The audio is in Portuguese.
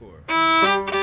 four.